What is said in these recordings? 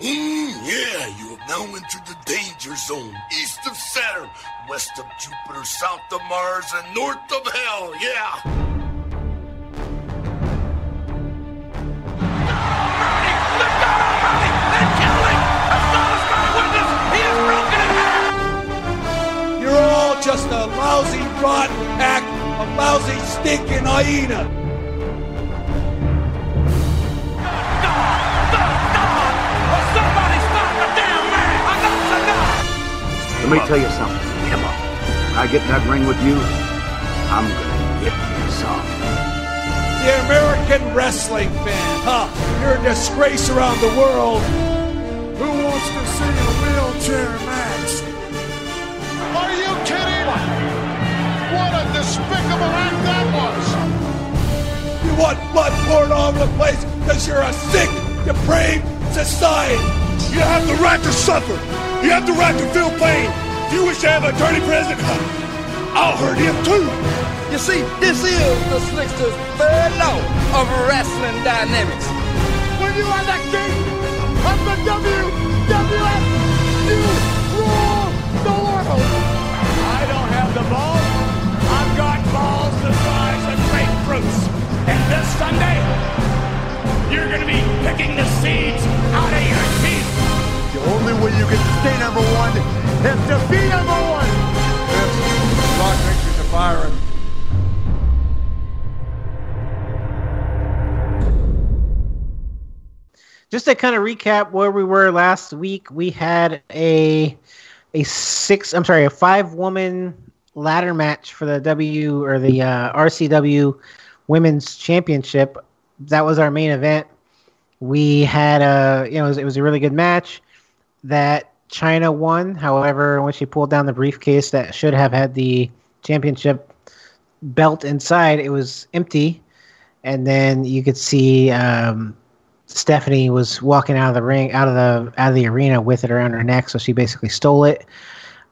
Mm, yeah, you have now entered the danger zone. East of Saturn, west of Jupiter, south of Mars, and north of Hell. Yeah. You're all just a lousy, rotten pack of lousy, stinking hyena. Let me tell you something, Emma. When I get in that ring with you, I'm gonna get you some. The American wrestling fan, huh? You're a disgrace around the world. Who wants to see a wheelchair match? Are you kidding? What a despicable act that was! You want blood poured all over the place because you're a sick, depraved society. You have the right to suffer. You have the right to feel pain. If you wish to have a dirty president, I'll hurt him too. You see, this is the slickster's third law of wrestling dynamics. When you are the king of the WWF, you rule the world. I don't have the balls. I've got balls the size of grapefruits. And this Sunday, you're going to be picking the seeds out of your teeth. The only way you can stay number one is to be number one. Yes, rock pictures of Byron. just to kind of recap where we were last week, we had a a six. I'm sorry, a five woman ladder match for the W or the uh, RCW Women's Championship. That was our main event. We had a you know it was, it was a really good match. That Chyna won. However, when she pulled down the briefcase that should have had the championship belt inside, it was empty. And then you could see um, Stephanie was walking out of the ring, out of the out of the arena with it around her neck, so she basically stole it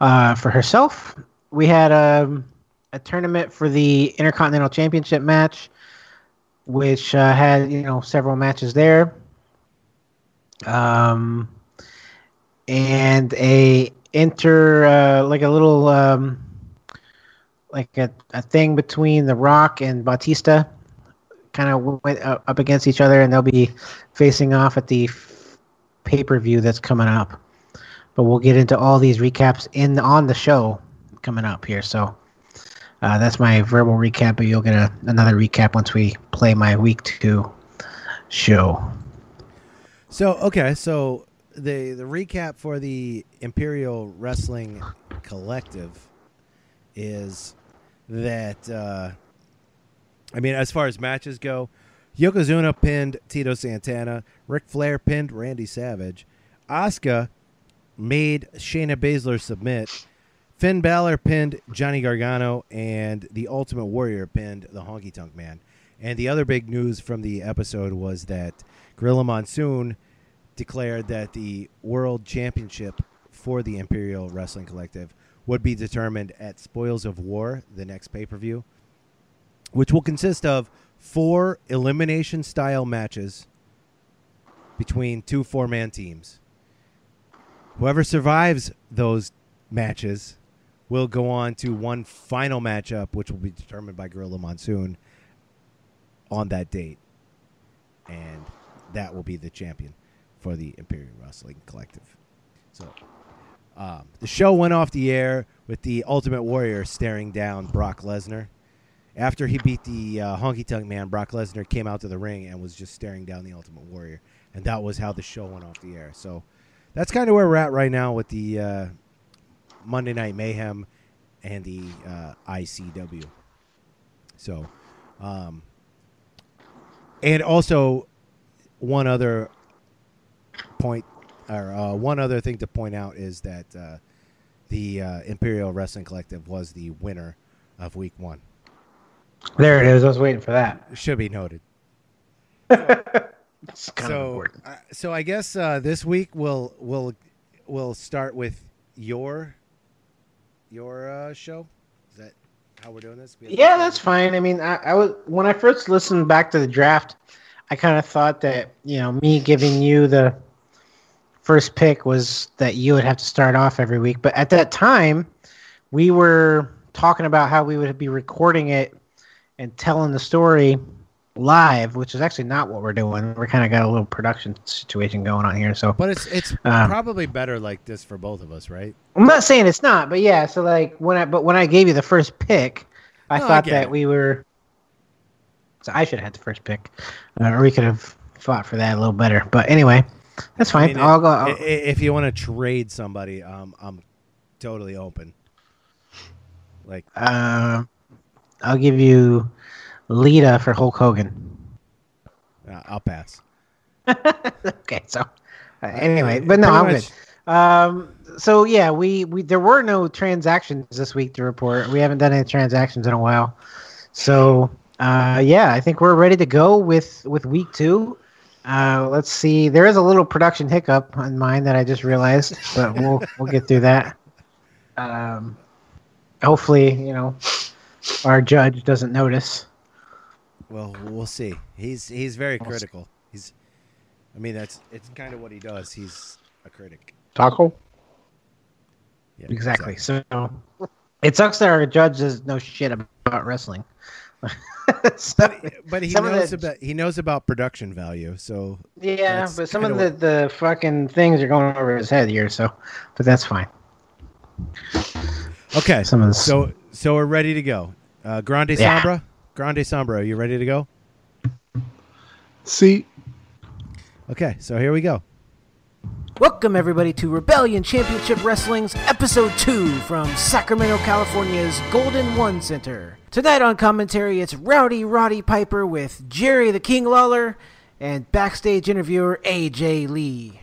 uh, for herself. We had um, a tournament for the Intercontinental Championship match, which uh, had you know several matches there, um, and a inter uh, like a little um, like a, a thing between The Rock and Batista kind of went up against each other, and they'll be facing off at the f- pay per view that's coming up. But we'll get into all these recaps in on the show coming up here. So uh, that's my verbal recap, but you'll get a, another recap once we play my week two show. So okay, so the the recap for the Imperial Wrestling Collective is that uh, I mean, as far as matches go, Yokozuna pinned Tito Santana. Ric Flair pinned Randy Savage. Asuka made Shayna Baszler submit. Finn Balor pinned Johnny Gargano, and the Ultimate Warrior pinned the Honky Tonk Man. And the other big news from the episode was that Gorilla Monsoon declared that the World Championship for the Imperial Wrestling Collective would be determined at Spoils of War, the next pay per view, which will consist of four elimination style matches between two four man teams. Whoever survives those matches will go on to one final matchup, which will be determined by Gorilla Monsoon on that date. And that will be the champion for the Imperial Wrestling Collective. So um, the show went off the air with the Ultimate Warrior staring down Brock Lesnar. After he beat the uh, Honky Tonk Man, Brock Lesnar came out to the ring and was just staring down the Ultimate Warrior, and that was how the show went off the air. So that's kind of where we're at right now with the uh, Monday Night Mayhem and the uh, ICW. So, um, and also one other point or uh, one other thing to point out is that uh, the uh, Imperial Wrestling Collective was the winner of Week One. There it is. I was waiting for that. Should be noted. It's kind of so, important. uh, so I guess uh, this week we'll we'll we'll start with your your uh, show. Is that how we're doing this? Yeah, that's fine. I mean, I, I was when I first listened back to the draft, I kind of thought that you know me giving you the first pick was that you would have to start off every week. But at that time, we were talking about how we would be recording it and telling the story live, which is actually not what we're doing. We're kind of got a little production situation going on here. So, But it's it's Um, probably better like this for both of us, right? I'm not saying it's not, but yeah. So like when I but when I gave you the first pick, I No, thought get that it. we were. So I should have had the first pick, uh, or we could have fought for that a little better. But anyway, that's I fine. mean, I'll go. i- I'll, if you want to trade somebody, um, I'm totally open. Like, uh, I'll give you Lita for Hulk Hogan. uh, I'll pass. okay, so uh, anyway, but no, I'm much- good. Um, so yeah, we we there were no transactions this week to report. We haven't done any transactions in a while. So uh, yeah, I think we're ready to go with with week two. Uh, let's see. There is a little production hiccup on mine that I just realized, but we'll we'll get through that. Um, hopefully, you know, our judge doesn't notice. Well, we'll see. He's he's very critical. He's, I mean, that's it's kind of what he does. He's a critic. Taco? Yeah, Exactly. So it sucks that our judge does no shit about wrestling. So- But he some of knows the- about he knows about production value. So yeah, but some of kinda the, the fucking things are going over his head here. So, but that's fine. okay. Some of the- So so we're ready to go. Uh, Grande Yeah. Sombra, Grande Sombra, are you ready to go? See, Okay, so here we go. Welcome, everybody, to Rebellion Championship Wrestling's Episode 2 from Sacramento, California's Golden One Center. Tonight on commentary, it's Rowdy Roddy Piper with Jerry the King Lawler and backstage interviewer AJ Lee.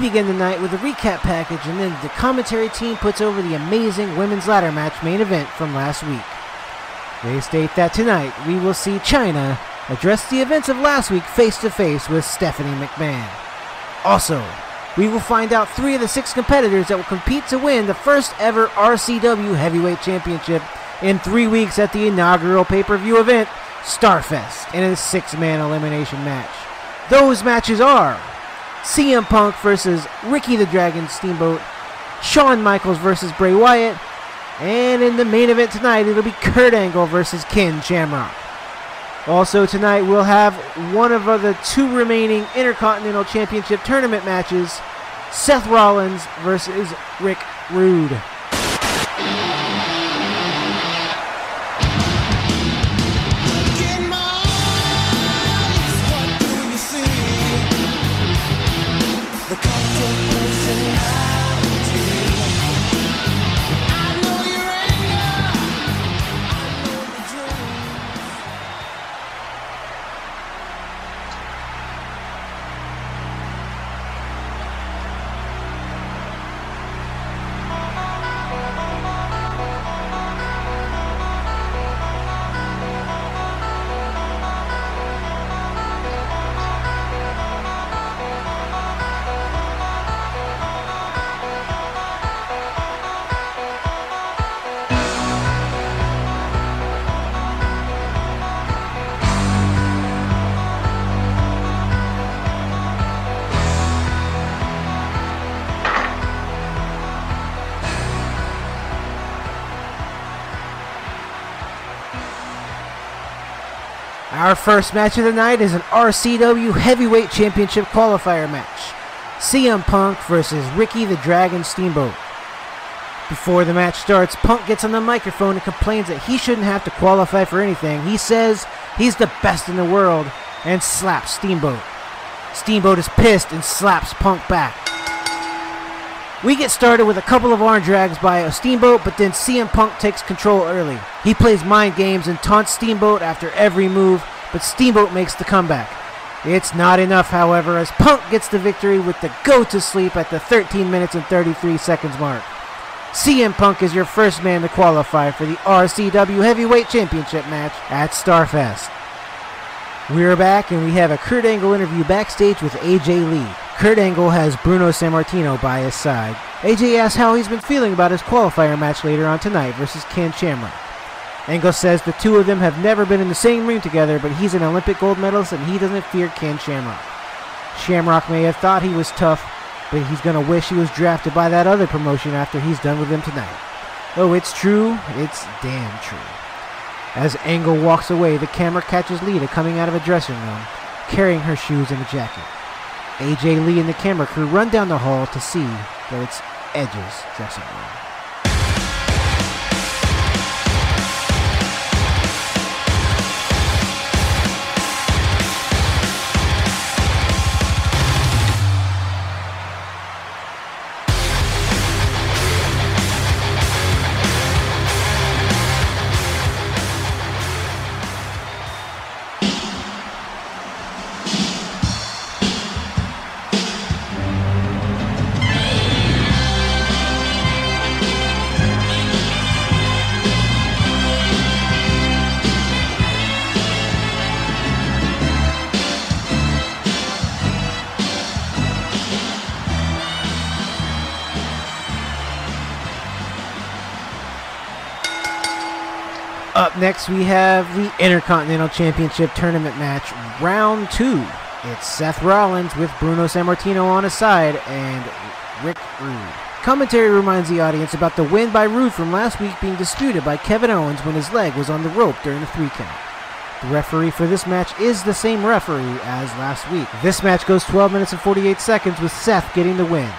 We begin the night with a recap package, and then the commentary team puts over the amazing women's ladder match main event from last week. They state that tonight we will see Chyna address the events of last week face to face with Stephanie McMahon. Also, we will find out three of the six competitors that will compete to win the first ever RCW Heavyweight Championship in three weeks at the inaugural pay per view event, Starfest, in a six man elimination match. Those matches are CM Punk versus Ricky the Dragon Steamboat, Shawn Michaels versus Bray Wyatt, and in the main event tonight, it'll be Kurt Angle versus Ken Shamrock. Also tonight, we'll have one of the two remaining Intercontinental Championship tournament matches: Seth Rollins versus Rick Rude. Our first match of the night is an RCW Heavyweight Championship qualifier match. CM Punk versus Ricky the Dragon Steamboat. Before the match starts, Punk gets on the microphone and complains that he shouldn't have to qualify for anything. He says he's the best in the world and slaps Steamboat. Steamboat is pissed and slaps Punk back. We get started with a couple of arm drags by a Steamboat, but then CM Punk takes control early. He plays mind games and taunts Steamboat after every move, but Steamboat makes the comeback. It's not enough, however, as Punk gets the victory with the go to sleep at the 13 minutes and 33 seconds mark. CM Punk is your first man to qualify for the RCW Heavyweight Championship match at Starfest. We're back and we have a Kurt Angle interview backstage with AJ Lee. Kurt Angle has Bruno Sammartino by his side. AJ asks how he's been feeling about his qualifier match later on tonight versus Ken Shamrock. Angle says the two of them have never been in the same ring together, but he's an Olympic gold medalist and he doesn't fear Ken Shamrock. Shamrock may have thought he was tough, but he's gonna wish he was drafted by that other promotion after he's done with him tonight. Oh, it's true. It's damn true. As Angle walks away, the camera catches Lita coming out of a dressing room, carrying her shoes and a jacket. AJ Lee and the camera crew run down the hall to see that it's Edge's dressing room. Next, we have the Intercontinental Championship Tournament match, round two. It's Seth Rollins with Bruno Sammartino on his side and Rick Rude. Commentary reminds the audience about the win by Rude from last week being disputed by Kevin Owens when his leg was on the rope during the three count. The referee for this match is the same referee as last week. This match goes 12 minutes and 48 seconds with Seth getting the win.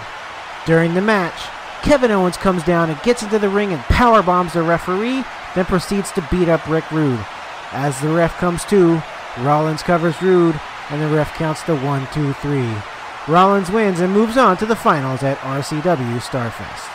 During the match, Kevin Owens comes down and gets into the ring and power bombs the referee, then proceeds to beat up Rick Rude. As the ref comes to, Rollins covers Rude, and the ref counts to 1, 2, 3. Rollins wins and moves on to the finals at RCW Starfest.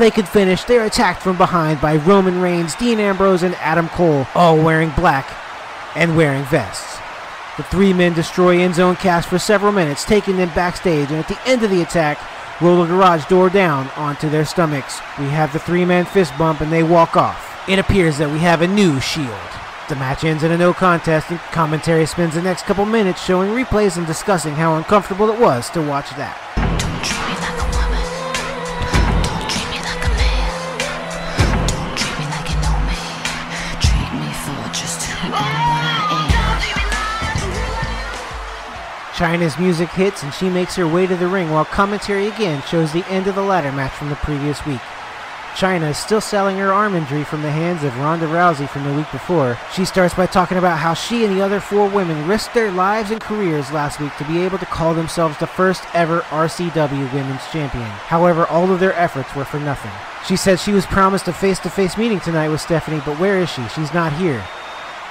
They could finish, they're attacked from behind by Roman Reigns, Dean Ambrose, and Adam Cole, all wearing black and wearing vests. The three men destroy Enzo and Cass for several minutes, taking them backstage, and at the end of the attack, roll the garage door down onto their stomachs. We have the three man fist bump and they walk off. It appears that we have a new Shield. The match ends in a no contest, and commentary spends the next couple minutes showing replays and discussing how uncomfortable it was to watch that. Chyna's music hits and she makes her way to the ring while commentary again shows the end of the ladder match from the previous week. Chyna is still selling her arm injury from the hands of Ronda Rousey from the week before. She starts by talking about how she and the other four women risked their lives and careers last week to be able to call themselves the first ever RCW Women's Champion. However, all of their efforts were for nothing. She says she was promised a face to face meeting tonight with Stephanie, but where is she? She's not here.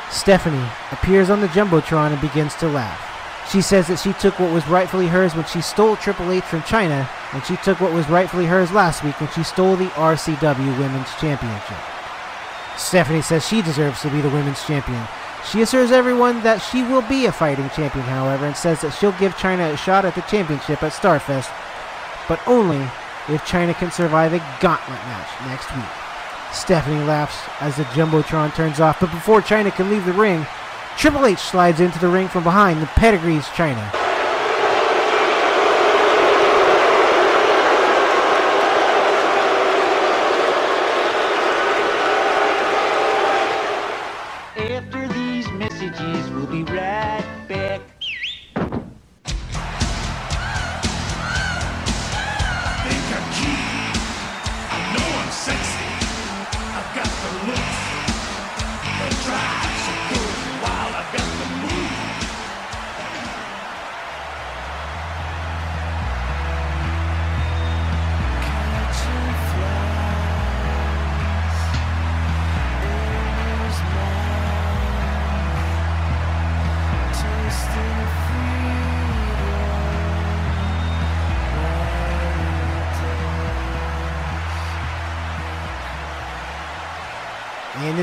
Stephanie appears on the Jumbotron and begins to laugh. She says that she took what was rightfully hers when she stole Triple H from Chyna, and she took what was rightfully hers last week when she stole the RCW Women's Championship. Stephanie says she deserves to be the Women's Champion. She assures everyone that she will be a fighting champion, however, and says that she'll give Chyna a shot at the championship at Starfest, but only if Chyna can survive a gauntlet match next week. Stephanie laughs as the Jumbotron turns off, but before Chyna can leave the ring, Triple H slides into the ring from behind and pedigrees Chyna.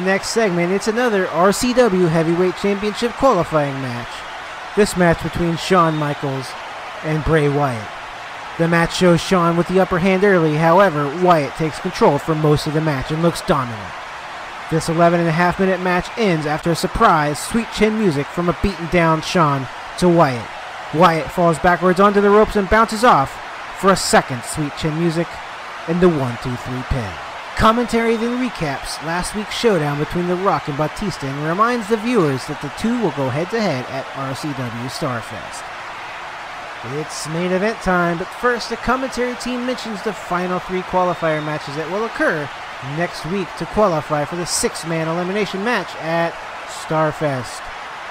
Next segment, it's another RCW Heavyweight Championship qualifying match. This match between Shawn Michaels and Bray Wyatt. The match shows Shawn with the upper hand early, however, Wyatt takes control for most of the match and looks dominant. This 11 and a half minute match ends after a surprise sweet chin music from a beaten down Shawn to Wyatt. Wyatt falls backwards onto the ropes and bounces off for a second sweet chin music and the 1 2 3 pin. Commentary then recaps last week's showdown between The Rock and Batista and reminds the viewers that the two will go head to head at RCW Starfest. It's main event time, but first the commentary team mentions the final three qualifier matches that will occur next week to qualify for the six man elimination match at Starfest.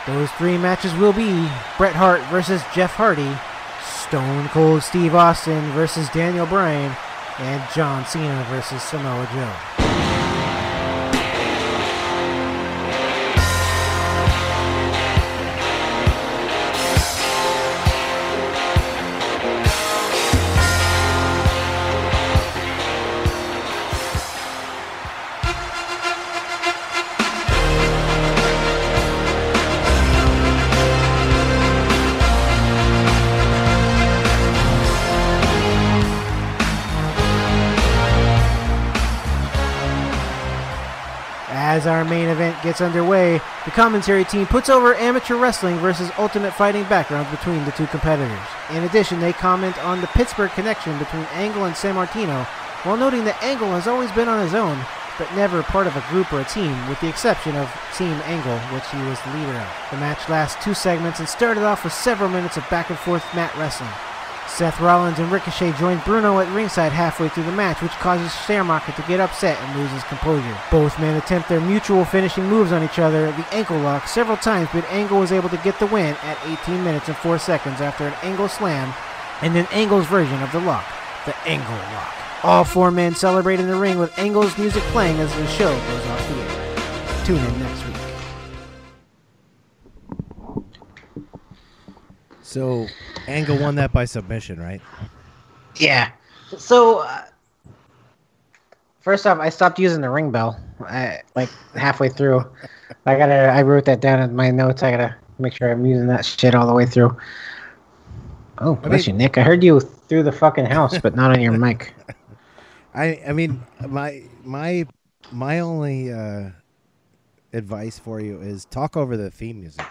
Those three matches will be Bret Hart versus Jeff Hardy, Stone Cold Steve Austin versus Daniel Bryan, and John Cena versus Samoa Joe. As our main event gets underway, the commentary team puts over amateur wrestling versus ultimate fighting backgrounds between the two competitors. In addition, they comment on the Pittsburgh connection between Angle and Sammartino, while noting that Angle has always been on his own, but never part of a group or a team, with the exception of Team Angle, which he was the leader of. The match lasts two segments and started off with several minutes of back and forth mat wrestling. Seth Rollins and Ricochet join Bruno at ringside halfway through the match, which causes Shamrocker to get upset and lose his composure. Both men attempt their mutual finishing moves on each other, the ankle lock, several times, but Angle was able to get the win at 18 minutes and 4 seconds after an Angle slam and then Angle's version of the lock, the Angle lock. All four men celebrate in the ring with Angle's music playing as the show goes off the air. Tune in next So Angle won that by submission, right? Yeah. So, uh, first off, I stopped using the ring bell. I, like halfway through, I gotta. I wrote that down in my notes. I gotta make sure I'm using that shit all the way through. Oh, bless you, Nick. I heard you through the fucking house, but not on your mic. I I mean my my my only uh, advice for you is talk over the theme music.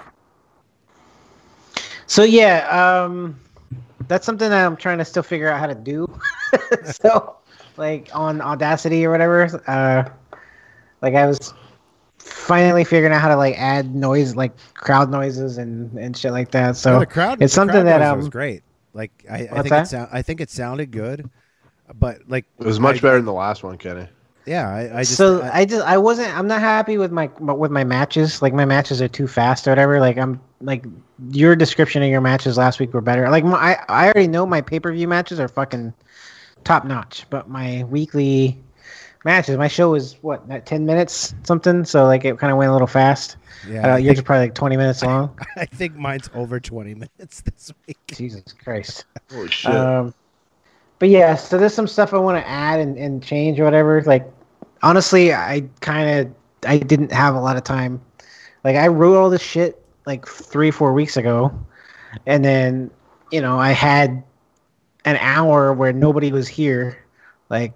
So yeah, um, that's something that I'm trying to still figure out how to do. so, like on Audacity or whatever, uh, like I was finally figuring out how to like add noise, like crowd noises and and shit like that. So No, the crowd it's something crowd that noise um was great. Like I, I think that? it sound, I think it sounded good, but like It was much I- better than the last one, Kenny. Yeah, I, I just so I- I, just I wasn't I'm not happy with my with my matches. Like my matches are too fast or whatever. Like I'm like your description of your matches last week were better. Like my, I I already know my pay per view matches are fucking top notch, but my weekly matches, my show is what at ten minutes something. So like it kind of went a little fast. Yeah. uh, yours are probably like twenty minutes long. I think mine's over twenty minutes this week. Jesus Christ. Holy shit. Um, but yeah, so there's some stuff I want to add and, and change or whatever. Like, honestly, I kind of I didn't have a lot of time. Like, I wrote all this shit like three four weeks ago, and then you know I had an hour where nobody was here, like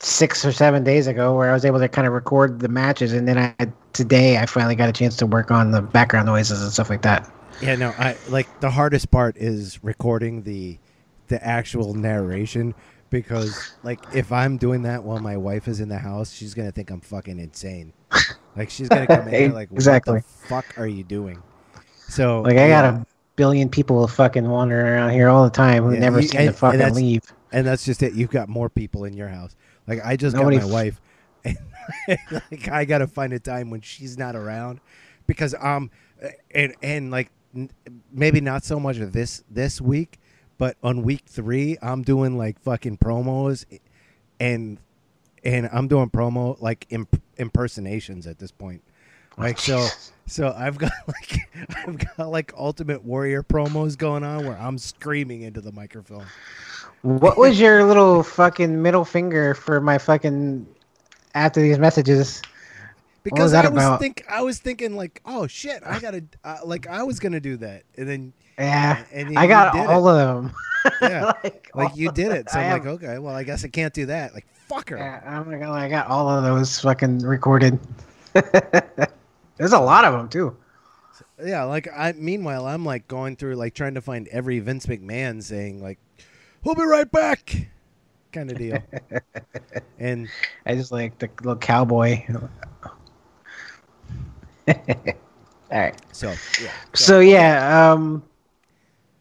six or seven days ago, where I was able to kind of record the matches, and then I today I finally got a chance to work on the background noises and stuff like that. Yeah, no, I like the hardest part is recording the the actual narration because like if I'm doing that while my wife is in the house, she's gonna think I'm fucking insane. Like she's gonna come in like, Exactly. what the fuck are you doing? So Like I got a billion people fucking wandering around here all the time who Yeah, never you- seem and- to fucking that's- leave. And that's just it. You've got more people in your house. Like I just Nobody got my wife, and like I gotta find a time when she's not around, because um, and and like n- maybe not so much of this this week, but on week three I'm doing like fucking promos, and and I'm doing promo like imp- impersonations at this point. Like so, so I've got like I've got like Ultimate Warrior promos going on where I'm screaming into the microphone. What was your little fucking middle finger for my fucking after these messages? Because that I was about? think I was thinking like, oh shit, I gotta uh, like I was gonna do that, and then Yeah, and you I got all it. of them. yeah, like, like you did it. So I'm like, okay, well I guess I can't do that. Like fucker. Yeah, I'm like, I got all of those fucking recorded. There's a lot of them too. Yeah, like I. Meanwhile, I'm like going through like trying to find every Vince McMahon saying like, "We'll be right back," kind of deal. and I just like the little cowboy. all right. so yeah, So yeah, um,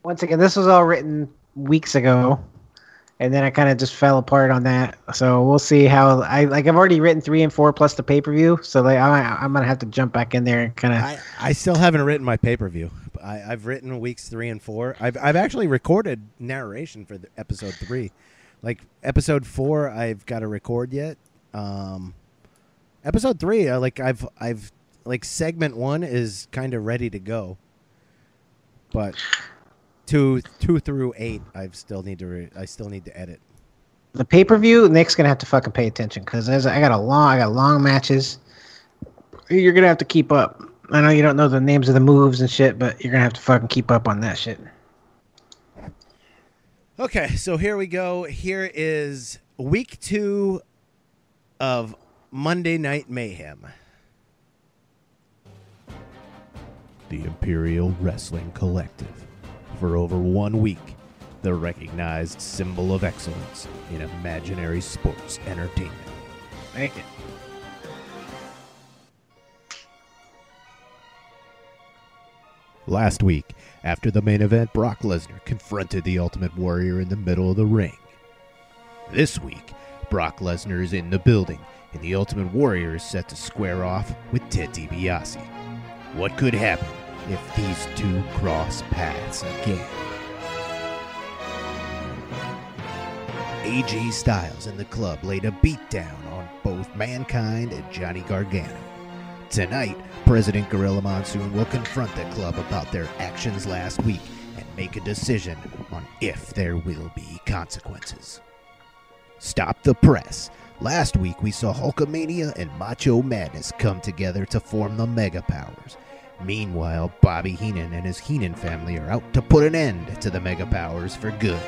once again, this was all written weeks ago, and then I kind of just fell apart on that. So we'll see how I like. I've already written three and four plus the pay per view, so like I, I'm gonna have to jump back in there and kind of. I, I still haven't written my pay per view. I, I've written weeks three and four. I've I've actually recorded narration for episode three. Like episode four, I've got to record yet. Um, episode three, uh, like I've I've like segment one is kind of ready to go, but two two through eight, I've still need to re- I still need to edit. the pay per view, Nick's gonna have to fucking pay attention because I got a long, I got long matches. You're gonna have to keep up. I know you don't know the names of the moves and shit, but you're gonna have to fucking keep up on that shit. Okay, so here we go. Here is week two of Monday Night Mayhem. The Imperial Wrestling Collective. For over one week, the recognized symbol of excellence in imaginary sports entertainment. It. Last week, after the main event, Brock Lesnar confronted the Ultimate Warrior in the middle of the ring. This week, Brock Lesnar is in the building, and the Ultimate Warrior is set to square off with Ted DiBiase. What could happen if these two cross paths again? AJ Styles and the club laid a beatdown on both Mankind and Johnny Gargano. Tonight, President Gorilla Monsoon will confront the club about their actions last week and make a decision on if there will be consequences. Stop the press. Last week we saw Hulkamania and Macho Madness come together to form the Mega Powers. Meanwhile, Bobby Heenan and his Heenan family are out to put an end to the Mega Powers for good.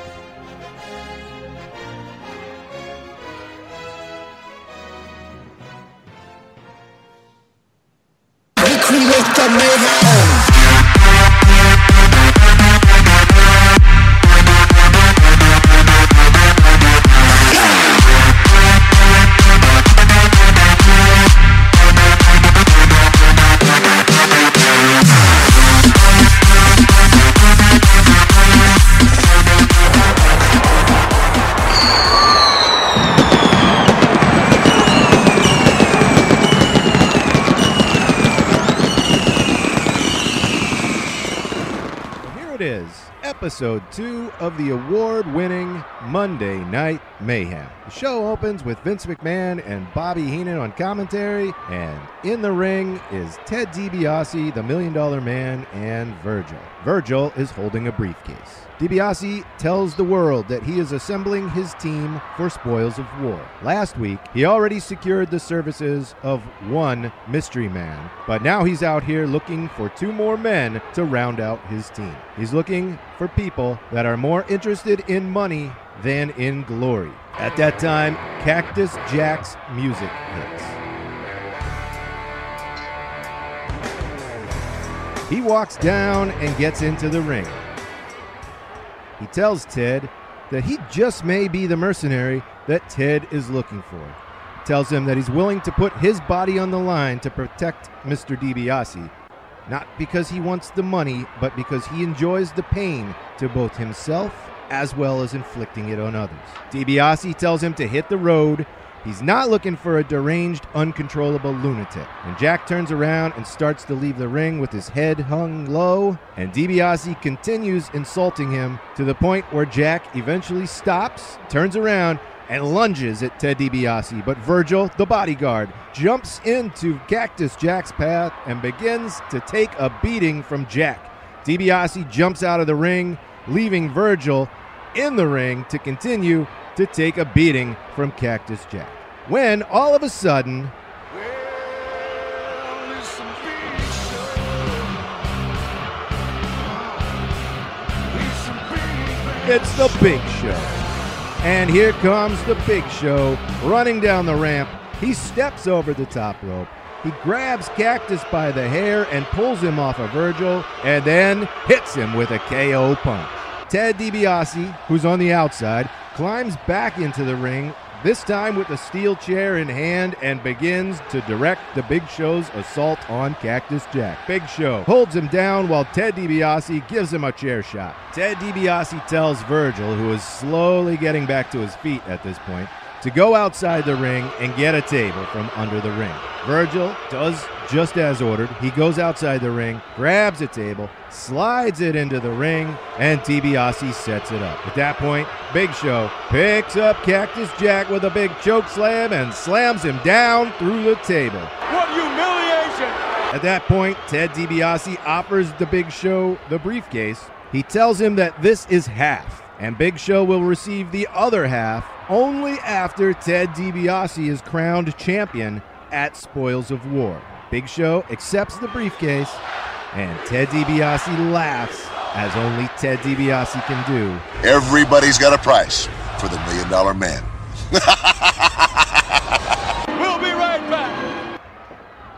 Episode two of the award winning Monday Night Mayhem. The show opens with Vince McMahon and Bobby Heenan on commentary, and in the ring is Ted DiBiase, the Million Dollar Man, and Virgil. Virgil is holding a briefcase. DiBiase tells the world that he is assembling his team for spoils of war. Last week, he already secured the services of one mystery man, but now he's out here looking for two more men to round out his team. He's looking for people that are more interested in money than in glory. At that time, Cactus Jack's music hits. He walks down and gets into the ring. He tells Ted that he just may be the mercenary that Ted is looking for. Tells him that he's willing to put his body on the line to protect Mr. DiBiase, not because he wants the money, but because he enjoys the pain to both himself as well as inflicting it on others. DiBiase tells him to hit the road. He's not looking for a deranged, uncontrollable lunatic. And Jack turns around and starts to leave the ring with his head hung low, and DiBiase continues insulting him to the point where Jack eventually stops, turns around, and lunges at Ted DiBiase. But Virgil, the bodyguard, jumps into Cactus Jack's path and begins to take a beating from Jack. DiBiase jumps out of the ring, leaving Virgil in the ring to continue to take a beating from Cactus Jack. When all of a sudden, It's the Big Show. And here comes the Big Show running down the ramp. He steps over the top rope. He grabs Cactus by the hair and pulls him off of Virgil and then hits him with a KO punch. Ted DiBiase, who's on the outside, climbs back into the ring, this time with a steel chair in hand, and begins to direct the Big Show's assault on Cactus Jack. Big Show holds him down while Ted DiBiase gives him a chair shot. Ted DiBiase tells Virgil, who is slowly getting back to his feet at this point, to go outside the ring and get a table from under the ring. Virgil does just as ordered. He goes outside the ring, grabs a table, slides it into the ring, and DiBiase sets it up. At that point, Big Show picks up Cactus Jack with a big choke slam and slams him down through the table. What humiliation! At that point, Ted DiBiase offers the Big Show the briefcase. He tells him that this is half, and Big Show will receive the other half only after Ted DiBiase is crowned champion at Spoils of War. Big Show accepts the briefcase, and Ted DiBiase laughs as only Ted DiBiase can do. Everybody's got a price for the Million Dollar Man. We'll be right back.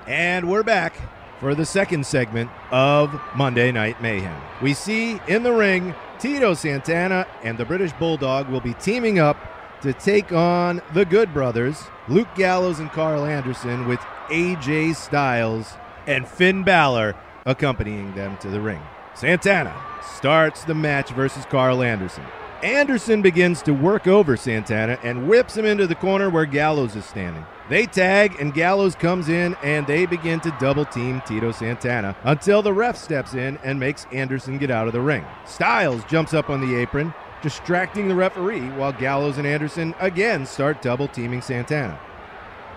And we're back for the second segment of Monday Night Mayhem. We see in the ring Tito Santana and the British Bulldog will be teaming up to take on the Good Brothers, Luke Gallows and Carl Anderson, with AJ Styles and Finn Balor accompanying them to the ring. Santana starts the match versus Carl Anderson. Anderson begins to work over Santana and whips him into the corner where Gallows is standing. They tag, and Gallows comes in, and they begin to double team Tito Santana until the ref steps in and makes Anderson get out of the ring. Styles jumps up on the apron, distracting the referee, while Gallows and Anderson again start double teaming Santana.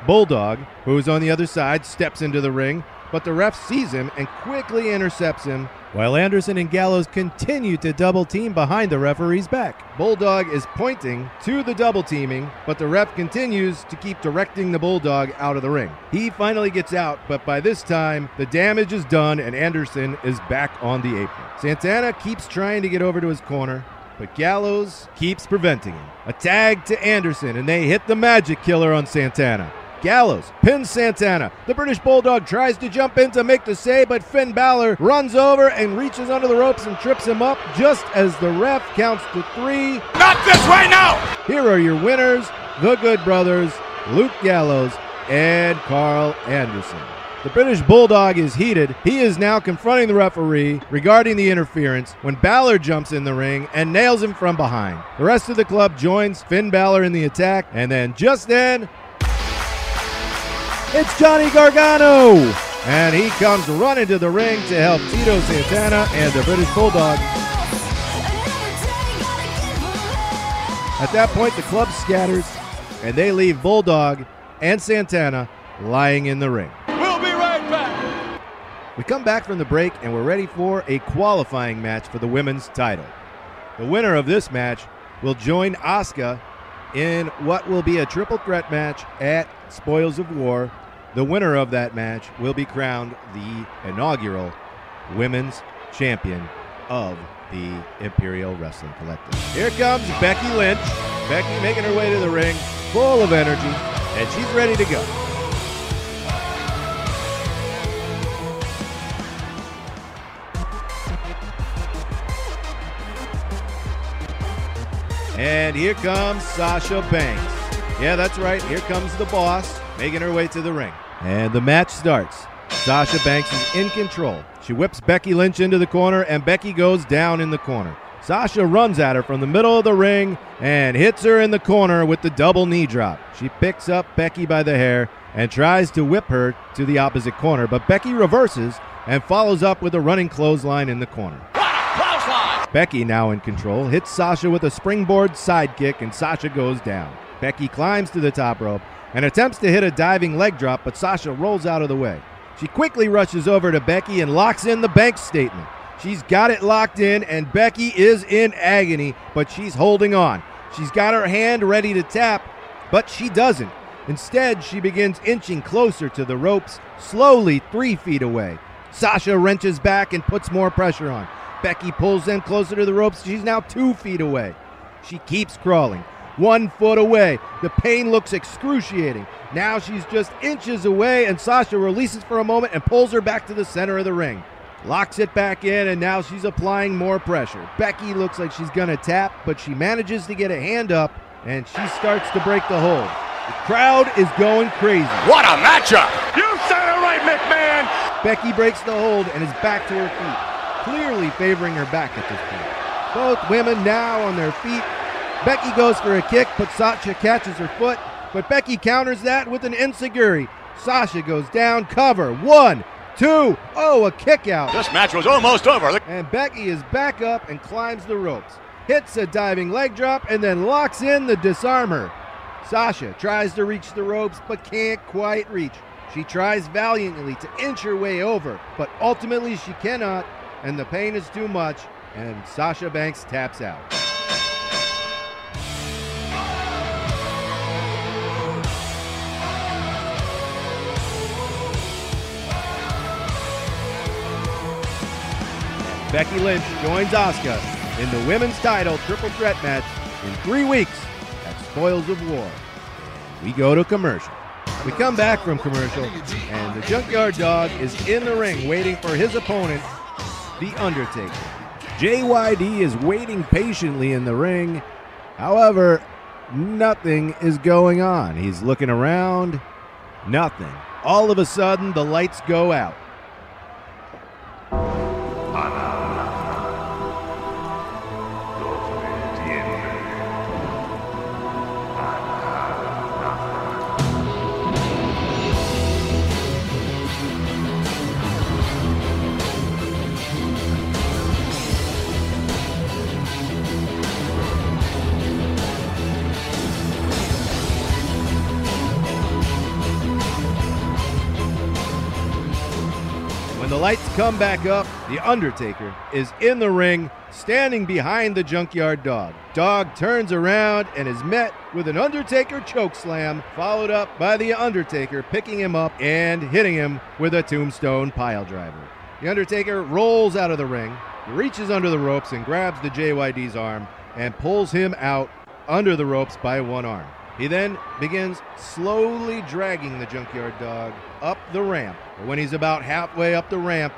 Bulldog, who's on the other side, steps into the ring, but the ref sees him and quickly intercepts him, while Anderson and Gallows continue to double team behind the referee's back. Bulldog is pointing to the double teaming, but the ref continues to keep directing the Bulldog out of the ring. He finally gets out, but by this time, the damage is done and Anderson is back on the apron. Santana keeps trying to get over to his corner, but Gallows keeps preventing him. A tag to Anderson, and they hit the magic killer on Santana. Gallows pins Santana. The British Bulldog tries to jump in to make the save, but Finn Balor runs over and reaches under the ropes and trips him up just as the ref counts to three. Not this way now! Here are your winners the Good Brothers, Luke Gallows, and Carl Anderson. The British Bulldog is heated. He is now confronting the referee regarding the interference when Balor jumps in the ring and nails him from behind. The rest of the club joins Finn Balor in the attack, and then just then, it's Johnny Gargano! And he comes running to the ring to help Tito Santana and the British Bulldog. At that point, the club scatters and they leave Bulldog and Santana lying in the ring. We come back from the break and we're ready for a qualifying match for the women's title. The winner of this match will join Asuka in what will be a triple threat match at Spoils of War. The winner of that match will be crowned the inaugural women's champion of the Imperial Wrestling Collective. Here comes Becky Lynch. Becky making her way to the ring, full of energy, and she's ready to go. And here comes Sasha Banks. Yeah, that's right. Here comes the boss, making her way to the ring. And the match starts. Sasha Banks is in control. She whips Becky Lynch into the corner, and Becky goes down in the corner. Sasha runs at her from the middle of the ring and hits her in the corner with the double knee drop. She picks up Becky by the hair and tries to whip her to the opposite corner, but Becky reverses and follows up with a running clothesline in the corner. Becky, now in control, hits Sasha with a springboard sidekick, and Sasha goes down. Becky climbs to the top rope and attempts to hit a diving leg drop, but Sasha rolls out of the way. She quickly rushes over to Becky and locks in the bank statement. She's got it locked in, and Becky is in agony, but she's holding on. She's got her hand ready to tap, but she doesn't. Instead, she begins inching closer to the ropes, slowly three feet away. Sasha wrenches back and puts more pressure on. Becky pulls them closer to the ropes. She's now two feet away. She keeps crawling, one foot away. The pain looks excruciating. Now she's just inches away, and Sasha releases for a moment and pulls her back to the center of the ring. Locks it back in, and now she's applying more pressure. Becky looks like she's gonna tap, but she manages to get a hand up, and she starts to break the hold. The crowd is going crazy. What a matchup! You said it right, McMahon! Becky breaks the hold and is back to her feet, clearly favoring her back at this point. Both women now on their feet. Becky goes for a kick, but Sasha catches her foot, but Becky counters that with an enzuigiri. Sasha goes down, cover. One, two, oh, a kick out. This match was almost over. And Becky is back up and climbs the ropes. Hits a diving leg drop and then locks in the disarmer. Sasha tries to reach the ropes but can't quite reach. She tries valiantly to inch her way over, but ultimately she cannot, and the pain is too much, and Sasha Banks taps out. Becky Lynch joins Asuka in the women's title triple threat match in three weeks at Spoils of War. We go to commercial. We come back from commercial, and the Junkyard Dog is in the ring waiting for his opponent, The Undertaker. JYD is waiting patiently in the ring. However, nothing is going on. He's looking around. Nothing. All of a sudden, the lights go out. Come back up, The Undertaker is in the ring, standing behind the Junkyard Dog. Dog turns around and is met with an Undertaker chokeslam, followed up by The Undertaker picking him up and hitting him with a tombstone pile driver. The Undertaker rolls out of the ring, reaches under the ropes and grabs the JYD's arm and pulls him out under the ropes by one arm. He then begins slowly dragging the junkyard dog up the ramp. When he's about halfway up the ramp,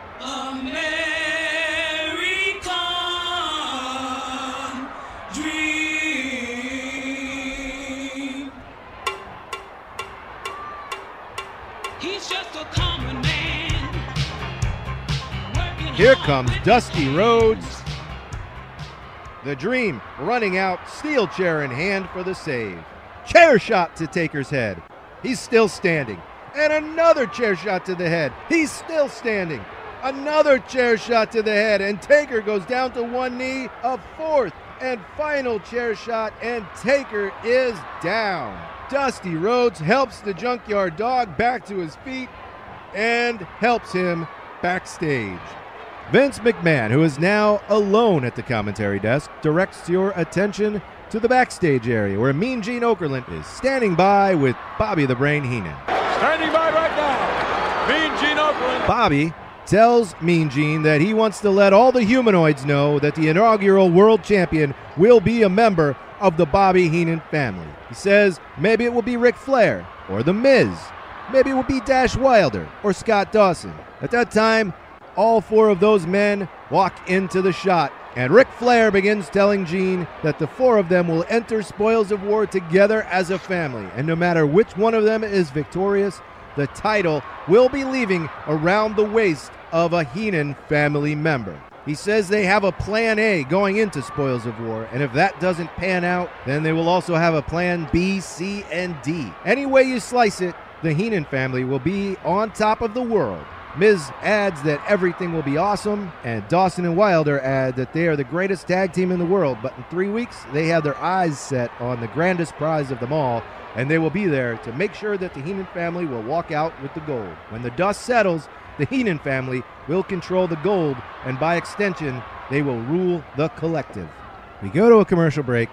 He's just a common man. here comes Dusty Rhodes. The Dream running out, steel chair in hand for the save. Chair shot to Taker's head. He's still standing. And another chair shot to the head. He's still standing. Another chair shot to the head, and Taker goes down to one knee. A fourth and final chair shot, and Taker is down. Dusty Rhodes helps the junkyard dog back to his feet and helps him backstage. Vince McMahon, who is now alone at the commentary desk, directs your attention to the backstage area where Mean Gene Okerlund is standing by with Bobby the Brain Heenan. Standing by right now, Mean Gene Okerlund. Bobby tells Mean Gene that he wants to let all the humanoids know that the inaugural world champion will be a member of the Bobby Heenan family. He says maybe it will be Ric Flair or The Miz. Maybe it will be Dash Wilder or Scott Dawson. At that time, all four of those men walk into the shot, and Ric Flair begins telling Gene that the four of them will enter Spoils of War together as a family, and no matter which one of them is victorious, the title will be leaving around the waist of a Heenan family member. He says they have a plan A going into Spoils of War, and if that doesn't pan out, then they will also have a plan B, C, and D. Any way you slice it, the Heenan family will be on top of the world. Miz adds that everything will be awesome, and Dawson and Wilder add that they are the greatest tag team in the world, but in three weeks, they have their eyes set on the grandest prize of them all, and they will be there to make sure that the Heenan family will walk out with the gold. When the dust settles, the Heenan family will control the gold, and by extension, they will rule the collective. We go to a commercial break.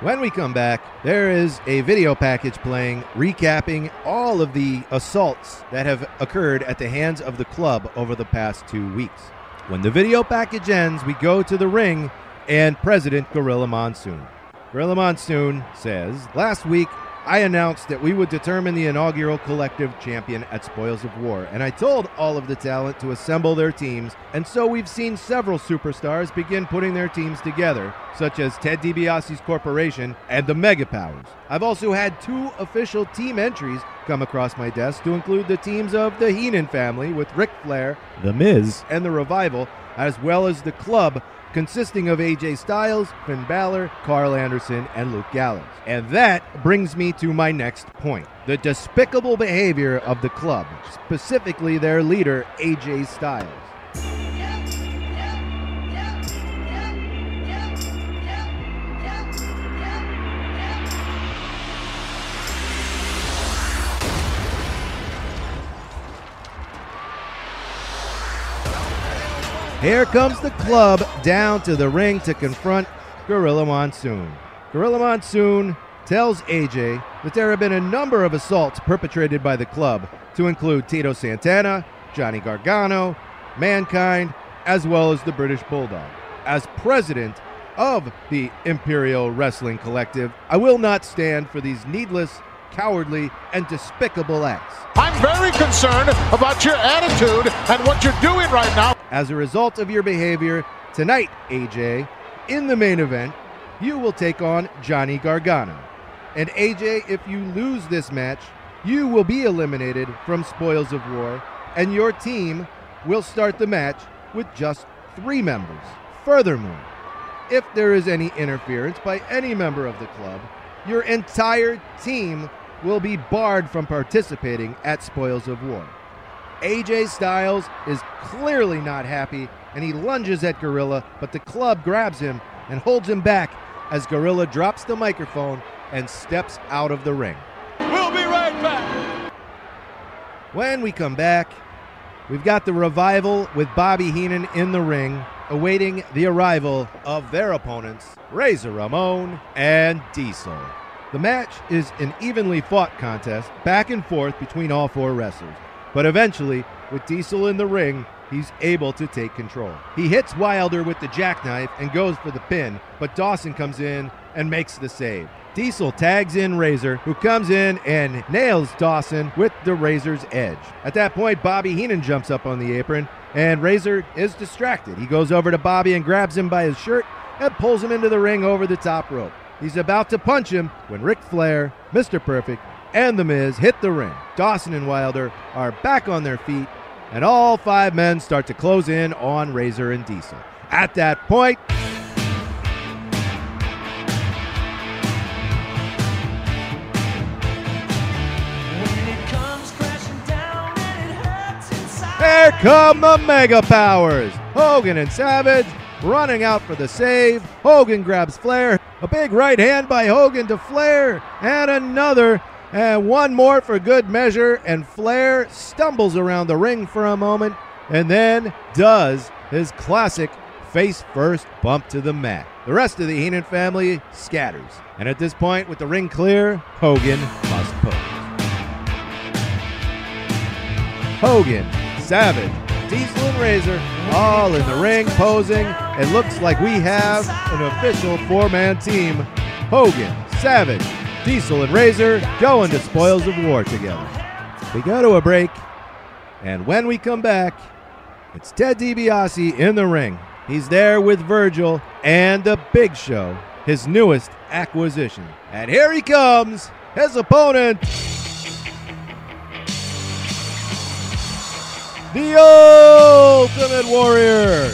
When we come back, there is a video package playing recapping all of the assaults that have occurred at the hands of the club over the past two weeks. When the video package ends, we go to the ring and President Gorilla Monsoon. Gorilla Monsoon says, Last week, I announced that we would determine the inaugural collective champion at Spoils of War, and I told all of the talent to assemble their teams, and so we've seen several superstars begin putting their teams together, such as Ted DiBiase's corporation and the Mega Powers. I've also had two official team entries come across my desk to include the teams of the Heenan family with Ric Flair, The Miz, and The Revival, as well as the club consisting of AJ Styles, Finn Balor, Karl Anderson, and Luke Gallows. And that brings me to my next point the despicable behavior of the club, specifically their leader, AJ Styles. Here comes the club down to the ring to confront Gorilla Monsoon. Gorilla Monsoon tells AJ that there have been a number of assaults perpetrated by the club, to include Tito Santana, Johnny Gargano, Mankind, as well as the British Bulldog. As president of the Imperial Wrestling Collective, I will not stand for these needless, cowardly, and despicable acts. I'm very concerned about your attitude and what you're doing right now. As a result of your behavior tonight, AJ, in the main event, you will take on Johnny Gargano. And AJ, if you lose this match, you will be eliminated from Spoils of War, and your team will start the match with just three members. Furthermore, if there is any interference by any member of the club, your entire team will be barred from participating at Spoils of War. AJ Styles is clearly not happy and he lunges at Gorilla, but the club grabs him and holds him back as Gorilla drops the microphone and steps out of the ring. We'll be right back. When we come back, we've got the revival with Bobby Heenan in the ring, awaiting the arrival of their opponents, Razor Ramon and Diesel. The match is an evenly fought contest, back and forth between all four wrestlers. But eventually, with Diesel in the ring, he's able to take control. He hits Wilder with the jackknife and goes for the pin, but Dawson comes in and makes the save. Diesel tags in Razor, who comes in and nails Dawson with the Razor's edge. At that point, Bobby Heenan jumps up on the apron, and Razor is distracted. He goes over to Bobby and grabs him by his shirt and pulls him into the ring over the top rope. He's about to punch him when Ric Flair, Mr. Perfect, and The Miz hit the ring. Dawson and Wilder are back on their feet, and all five men start to close in on Razor and Diesel. At that point, Here come the Mega Powers. Hogan and Savage running out for the save. Hogan grabs Flair. A big right hand by Hogan to Flair. And another. And one more for good measure. And Flair stumbles around the ring for a moment and then does his classic face first bump to the mat. The rest of the Heenan family scatters. And at this point, with the ring clear, Hogan must pose. Hogan, Savage, Diesel, and Razor all in the ring posing. It looks like we have an official four man team. Hogan, Savage, Diesel, and Razor going to Spoils of War together. We go to a break, and when we come back, it's Ted DiBiase in the ring. He's there with Virgil and the Big Show, his newest acquisition. And here he comes, his opponent. The Ultimate Warrior.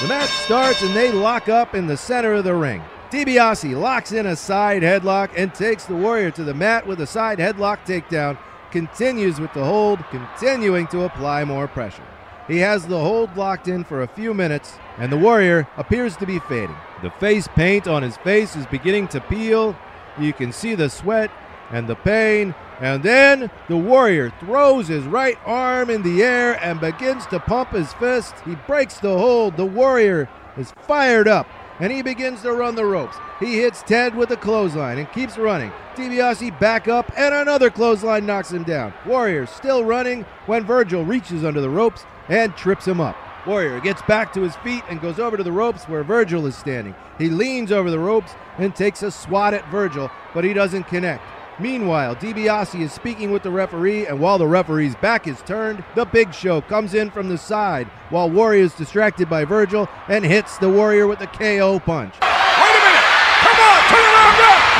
The match starts and they lock up in the center of the ring. DiBiase locks in a side headlock and takes the Warrior to the mat with a side headlock takedown. Continues with the hold, continuing to apply more pressure. He has the hold locked in for a few minutes, and the Warrior appears to be fading. The face paint on his face is beginning to peel. You can see the sweat and the pain. And then the Warrior throws his right arm in the air and begins to pump his fist. He breaks the hold. The Warrior is fired up. and he begins to run the ropes. He hits Ted with a clothesline and keeps running. DiBiase back up, and another clothesline knocks him down. Warrior still running when Virgil reaches under the ropes and trips him up. Warrior gets back to his feet and goes over to the ropes where Virgil is standing. He leans over the ropes and takes a swat at Virgil, but he doesn't connect. Meanwhile, DiBiase is speaking with the referee, and while the referee's back is turned, the Big Show comes in from the side while Warrior is distracted by Virgil and hits the Warrior with a KO punch. Wait a minute! Come on! Turn around!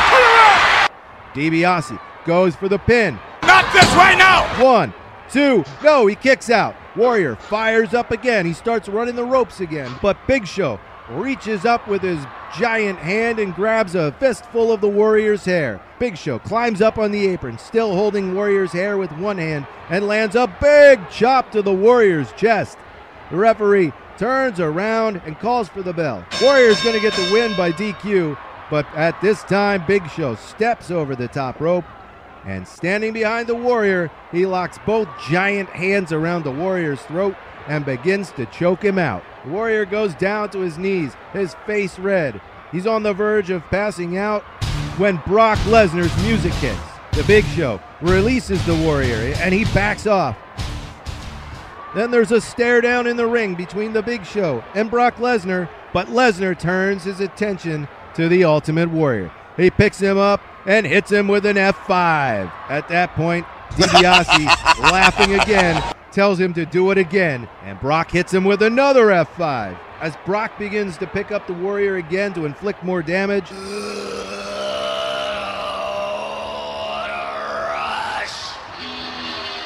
Turn around! DiBiase goes for the pin. Not this right now! One, two, no, he kicks out. Warrior fires up again. He starts running the ropes again, but Big Show reaches up with his giant hand and grabs a fistful of the Warrior's hair. Big Show climbs up on the apron, still holding Warrior's hair with one hand, and lands a big chop to the Warrior's chest. The referee turns around and calls for the bell. Warrior's going to get the win by DQ, but at this time, Big Show steps over the top rope and standing behind the Warrior, he locks both giant hands around the Warrior's throat and begins to choke him out. The Warrior goes down to his knees, his face red. He's on the verge of passing out when Brock Lesnar's music hits. The Big Show releases the Warrior and he backs off. Then there's a stare down in the ring between the Big Show and Brock Lesnar, but Lesnar turns his attention to the Ultimate Warrior. He picks him up and hits him with an F5. At that point, DiBiase, laughing again, tells him to do it again, and Brock hits him with another F5. As Brock begins to pick up the Warrior again to inflict more damage,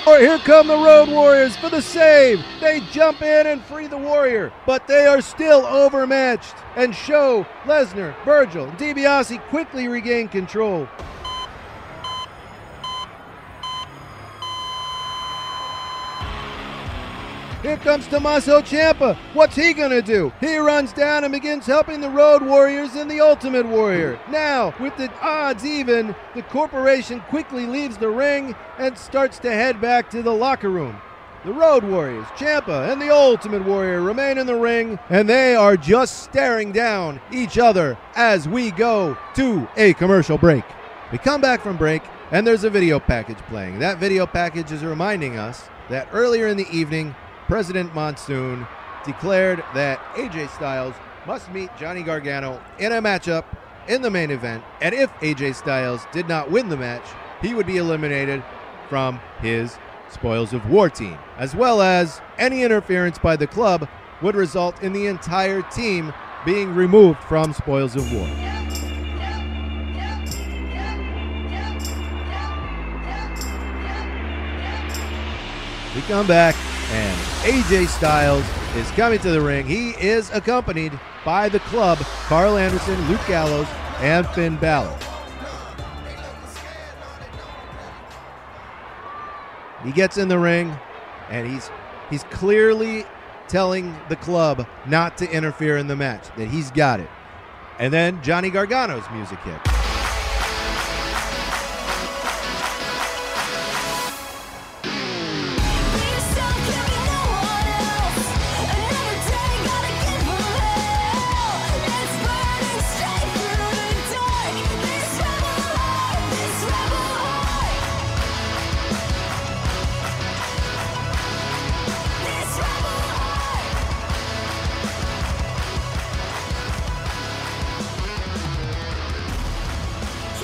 Or here come the Road Warriors for the save. They jump in and free the Warrior, but they are still overmatched. And Show, Lesnar, Virgil, and DiBiase quickly regain control. Here comes Tommaso Ciampa. What's he gonna do? He runs down and begins helping the Road Warriors and the Ultimate Warrior. Now, with the odds even, the corporation quickly leaves the ring and starts to head back to the locker room. The Road Warriors, Ciampa, and the Ultimate Warrior remain in the ring, and they are just staring down each other as we go to a commercial break. We come back from break, and there's a video package playing. That video package is reminding us that earlier in the evening, President Monsoon declared that AJ Styles must meet Johnny Gargano in a matchup in the main event, and if AJ Styles did not win the match, he would be eliminated from his Spoils of War team, as well as any interference by the club would result in the entire team being removed from Spoils of War. We come back, and AJ Styles is coming to the ring. He is accompanied by the club, Karl Anderson, Luke Gallows, and Finn Balor. He gets in the ring, and he's he's clearly telling the club not to interfere in the match, that he's got it. And then Johnny Gargano's music hits.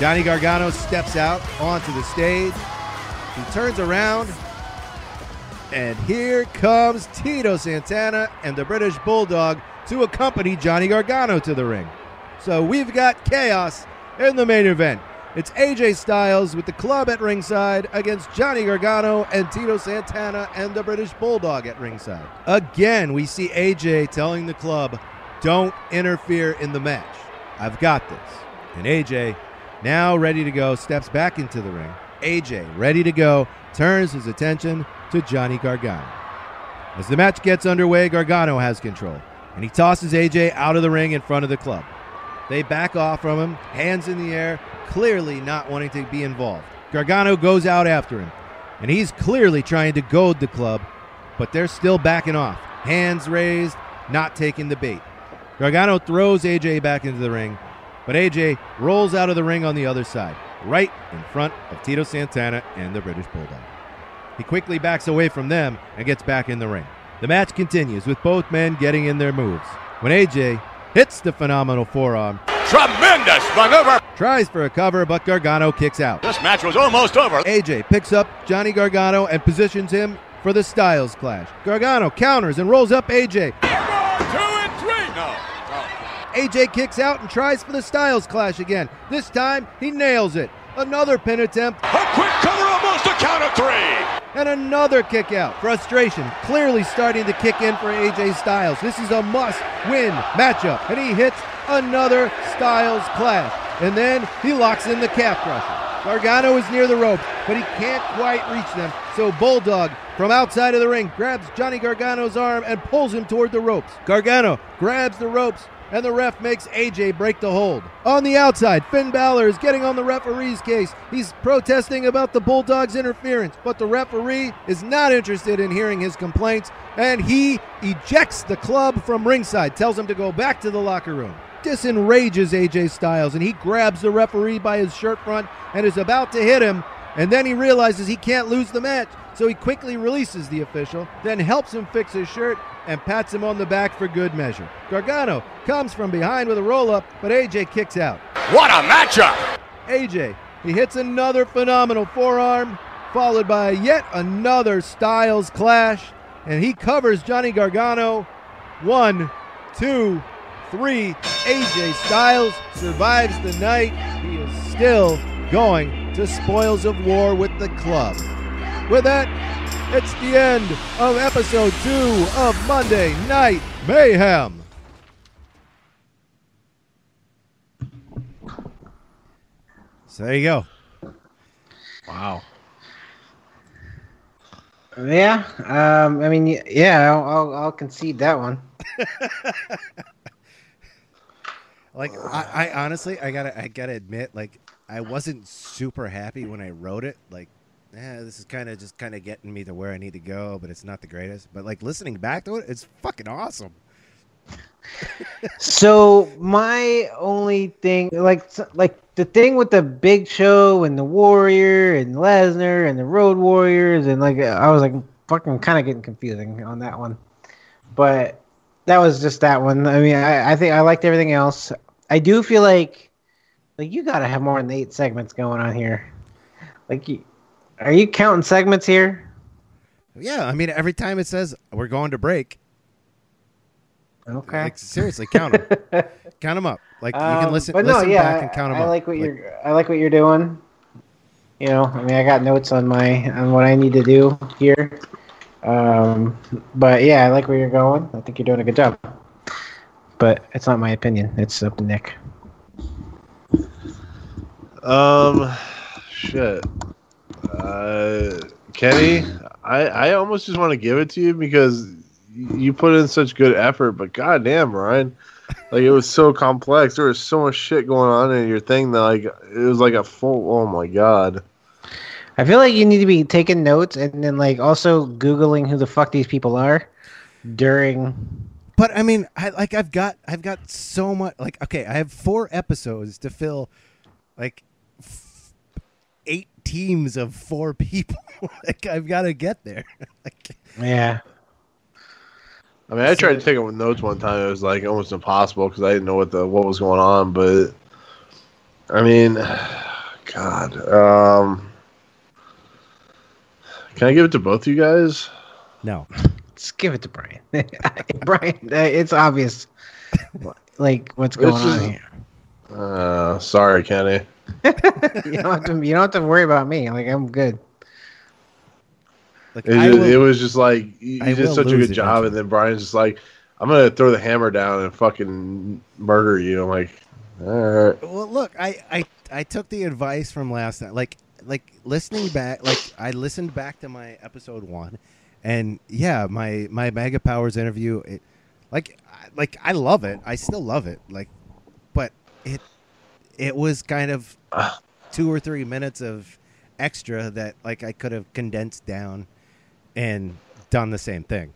Johnny Gargano steps out onto the stage. He turns around, and here comes Tito Santana and the British Bulldog to accompany Johnny Gargano to the ring. So we've got chaos in the main event. It's AJ Styles with the club at ringside against Johnny Gargano and Tito Santana and the British Bulldog at ringside. Again, we see AJ telling the club, don't interfere in the match. I've got this. And AJ now ready to go, steps back into the ring. AJ, ready to go, turns his attention to Johnny Gargano. As the match gets underway, Gargano has control, and he tosses AJ out of the ring in front of the club. They back off from him, hands in the air, clearly not wanting to be involved. Gargano goes out after him, and he's clearly trying to goad the club, but they're still backing off, hands raised, not taking the bait. Gargano throws AJ back into the ring, but AJ rolls out of the ring on the other side, right in front of Tito Santana and the British Bulldog. He quickly backs away from them and gets back in the ring. The match continues with both men getting in their moves. When AJ hits the phenomenal forearm, Tremendous maneuver. tries for a cover, but Gargano kicks out. This match was almost over. AJ picks up Johnny Gargano and positions him for the Styles Clash. Gargano counters and rolls up AJ. Two and three. No. AJ kicks out and tries for the Styles Clash again. This time, he nails it. Another pin attempt A quick cover, almost a count of three. and another kick out. Frustration clearly starting to kick in for AJ Styles. This is a must win matchup. And he hits another Styles Clash. And then he locks in the calf crusher. Gargano is near the rope, but he can't quite reach them. So Bulldog from outside of the ring grabs Johnny Gargano's arm and pulls him toward the ropes. Gargano grabs the ropes and the ref makes AJ break the hold. On the outside, Finn Balor is getting on the referee's case. He's protesting about the Bulldog's interference, but the referee is not interested in hearing his complaints, and he ejects the club from ringside, tells him to go back to the locker room. This enrages AJ Styles, and he grabs the referee by his shirt front and is about to hit him, and then he realizes he can't lose the match, so he quickly releases the official, then helps him fix his shirt and pats him on the back for good measure. Gargano comes from behind with a roll up, but AJ kicks out. What a matchup. AJ, he hits another phenomenal forearm, followed by yet another Styles clash, and he covers Johnny Gargano. One, two, three. AJ Styles survives the night. He is still going to Spoils of War with the club. With that, it's the end of episode two of Monday Night Mayhem. So there you go. Wow. Yeah. Um. I mean, yeah. I'll, I'll, I'll concede that one. Like I, I honestly, I gotta, I gotta admit, like I wasn't super happy when I wrote it. Like, eh, this is kind of just kind of getting me to where I need to go, but it's not the greatest. But like listening back to it, it's fucking awesome. So my only thing, like, like the thing with the Big Show and the Warrior and Lesnar and the Road Warriors and like I was like fucking kind of getting confusing on that one, but that was just that one. I mean, I, I think I liked everything else. I do feel like, like you gotta have more than eight segments going on here. Like, you, are you counting segments here? Yeah, I mean, every time it says we're going to break, Okay. like seriously, count them, count them up. Like you can Um, listen, but listen no, yeah, back and count I, them I up. like what you're. I like what you're doing. You know, I mean, I got notes on my on what I need to do here. Um, but yeah, I like where you're going. I think you're doing a good job. But it's not my opinion. It's up to Nick. Um, shit. Uh, Kenny, I I almost just want to give it to you because you put in such good effort. But goddamn, Ryan, like it was so complex. There was so much shit going on in your thing that like it was like a full. Oh my god. I feel like you need to be taking notes and then like also googling who the fuck these people are during. But I mean, I like I've got I've got so much like okay, I have four episodes to fill like f- eight teams of four people. like I've got to get there. like Yeah. I mean, I tried to take it with notes one time. It was like almost impossible because I didn't know what the what was going on. But I mean, God, um, can I give it to both you guys? no. Just give it to Brian. Brian, uh, it's obvious. Like what's It's going on here. Uh, sorry, Kenny. you don't have to. You don't have to worry about me. Like I'm good. Like It, just- will- it was just like you, I did such a lose good job, and then Brian's just like, "I'm gonna throw the hammer down and fucking murder you." I'm like, all right. Well, look, I, I I took the advice from last night. Like like listening back, like I listened back to my episode one, and yeah, my my Mega Powers interview. It like I- like I love it. I still love it. Like, but it it was kind of two or three minutes of extra that like I could have condensed down and done the same thing.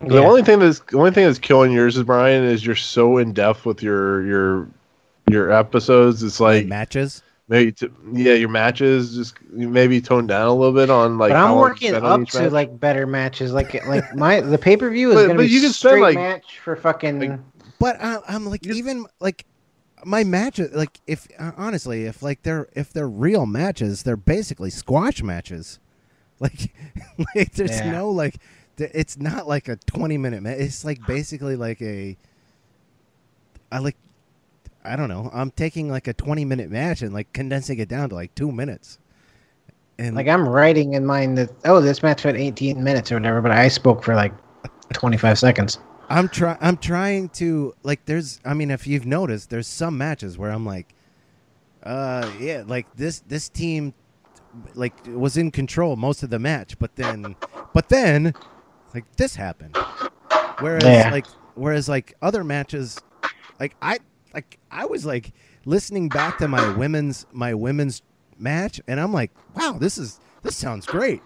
The only thing that's the only thing that's killing yours is Brian is you're so in depth with your your your episodes. It's like matches. Maybe t- yeah, your matches just maybe tone down a little bit on like. but I'm long working spend up to match. like better matches. Like like my the pay per view is But- gonna but be you can spend, straight like- match for fucking. But I, I'm like even like my matches. Like if uh, honestly, if like they're if they're real matches, they're basically squash matches. Like, like there's Yeah. no like. It's not like a 20 minute match. It's like basically like a. I like. I don't know. I'm taking like a 20 minute match and like condensing it down to like two minutes. And Like I'm writing in mind that oh this match went 18 minutes or whatever, but I spoke for like 25 seconds. I'm try I'm trying to like there's I mean if you've noticed there's some matches where I'm like uh yeah like this this team like was in control most of the match but then but then like this happened whereas Yeah. like whereas like other matches like I like I was like listening back to my women's my women's match and I'm like wow this is this sounds great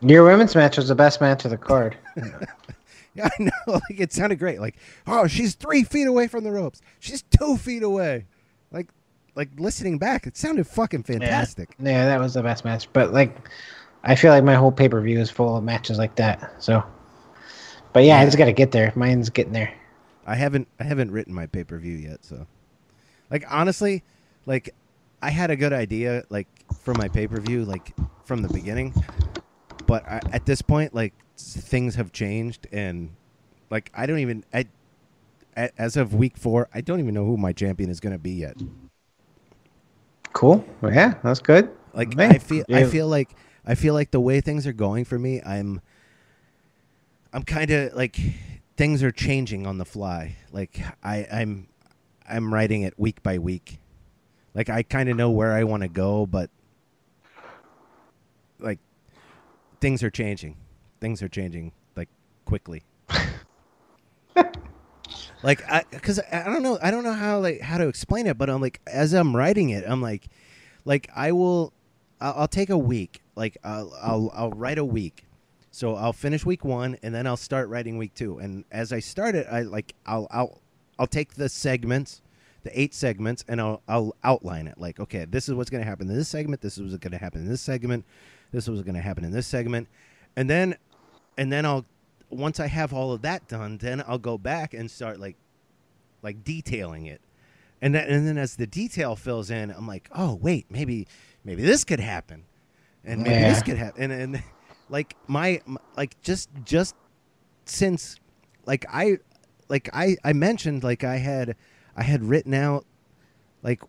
Your women's match was the best match of the card. Yeah, I know. Like it sounded great. Like, oh, she's three feet away from the ropes. She's two feet away. Like, like listening back, it sounded fucking fantastic. Yeah, yeah, that was the best match. But like, I feel like my whole pay per view is full of matches like that. So, but yeah, I just got to get there. Mine's getting there. I haven't, I haven't written my pay per view yet. So, like, honestly, like, I had a good idea, like, for my pay per view, like, from the beginning. But I, at this point, like, things have changed, and like, I don't even, I, as of week four, I don't even know who my champion is going to be yet. Cool. Well, yeah, that's good. Like Man, I feel I feel like I feel like the way things are going for me, I'm I'm kind of like things are changing on the fly. Like I I'm I'm writing it week by week. Like I kind of know where I want to go, but like things are changing. Things are changing like quickly. like I cuz I don't know I don't know how like how to explain it, but I'm like as I'm writing it, I'm like like I will I'll, I'll take a week. Like I'll, I'll I'll write a week. So I'll finish week 1 and then I'll start writing week 2. And as I start it, I like I'll I'll I'll take the segments, the eight segments and I'll I'll outline it like okay, this is what's going to happen in this segment, this is what's going to happen in this segment, this is what's going to happen in this segment. And then and then I'll once I have all of that done, then I'll go back and start like like detailing it. And then, and then as the detail fills in, I'm like, oh wait, maybe maybe this could happen, and maybe this could happen, and and like my, my like just just since like I like I I mentioned like I had I had written out like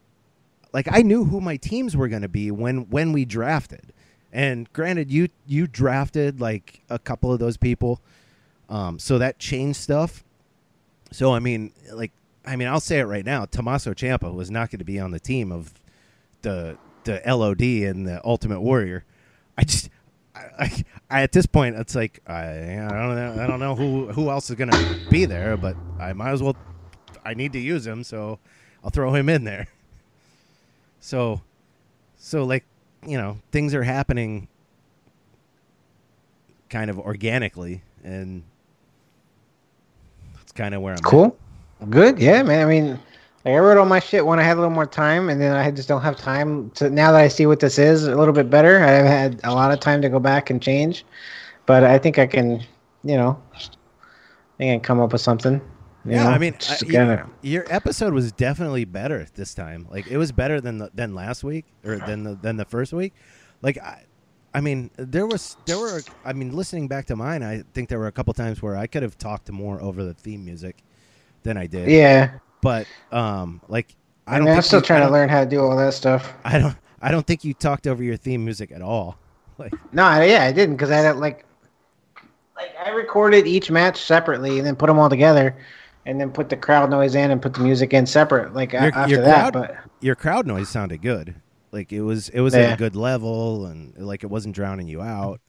like I knew who my teams were going to be when when we drafted. And granted you you drafted like a couple of those people. Um so that changed stuff. So I mean like I mean I'll say it right now, Tommaso Ciampa was not going to be on the team of the the LOD and the Ultimate Warrior. I just I, I, at this point it's like I, I don't know I don't know who who else is going to be there, but I might as well I need to use him, so I'll throw him in there. So, so like you know, things are happening kind of organically, and that's kind of where I'm. at. Cool. Good. Yeah, man. I mean, like I wrote all my shit when I had a little more time, and then I just don't have time to. Now that I see what this is a little bit better, I've had a lot of time to go back and change. But I think I can, you know, I can come up with something. You Yeah, know, I mean, uh, to your, kinda- your episode was definitely better this time. Like it was better than the, than last week or than the than the first week. Like I, I mean, there was there were. I mean, listening back to mine, I think there were a couple times where I could have talked more over the theme music than I did. Yeah. but um, like I I don't. mean, I'm still you- trying to learn how to do all that stuff. I don't. I don't think you talked over your theme music at all. Like No, yeah, I didn't because I had like, like I recorded each match separately and then put them all together, and then put the crowd noise in and put the music in separate. Like your, after your that, crowd, but your crowd noise sounded good. Like it was, it was at a good level, and like it wasn't drowning you out.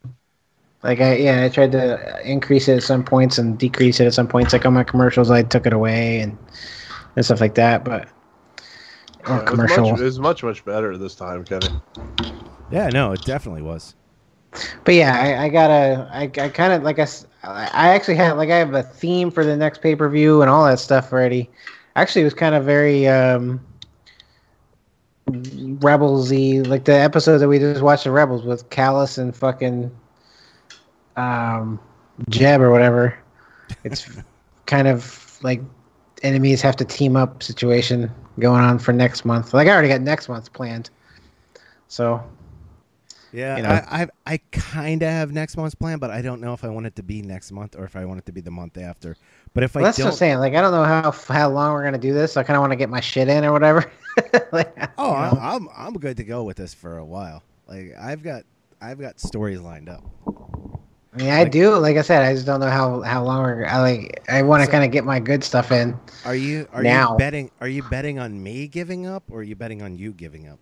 like I yeah, I tried to increase it at some points and decrease it at some points. Like on my commercials, I took it away and and stuff like that. But Yeah, or it, was commercial. much, it was much much better this time, Kevin. Yeah, no, it definitely was. But yeah, I, I gotta, I, I kind of like I, s- I actually have like I have a theme for the next pay per view and all that stuff already. Actually, it was kind of very um, rebelsy, like the episode that we just watched the Rebels with Kallus and fucking um, Jeb or whatever. It's kind of like enemies have to team up situation going on for next month. Like I already got next month planned, so Yeah, you know. I I, I kind of have next month's plan, but I don't know if I want it to be next month or if I want it to be the month after. But if Well, I that's what don't, I'm saying. Like, I don't know how how long we're gonna do this. So I kind of want to get my shit in or whatever. like, oh, I'm. I'm I'm good to go with this for a while. Like I've got I've got stories lined up. I mean, I do. Like I said, I just don't know how how long we're. I like. I want to So- kind of get my good stuff in. Are you are Now. you betting are you betting on me giving up or are you betting on you giving up?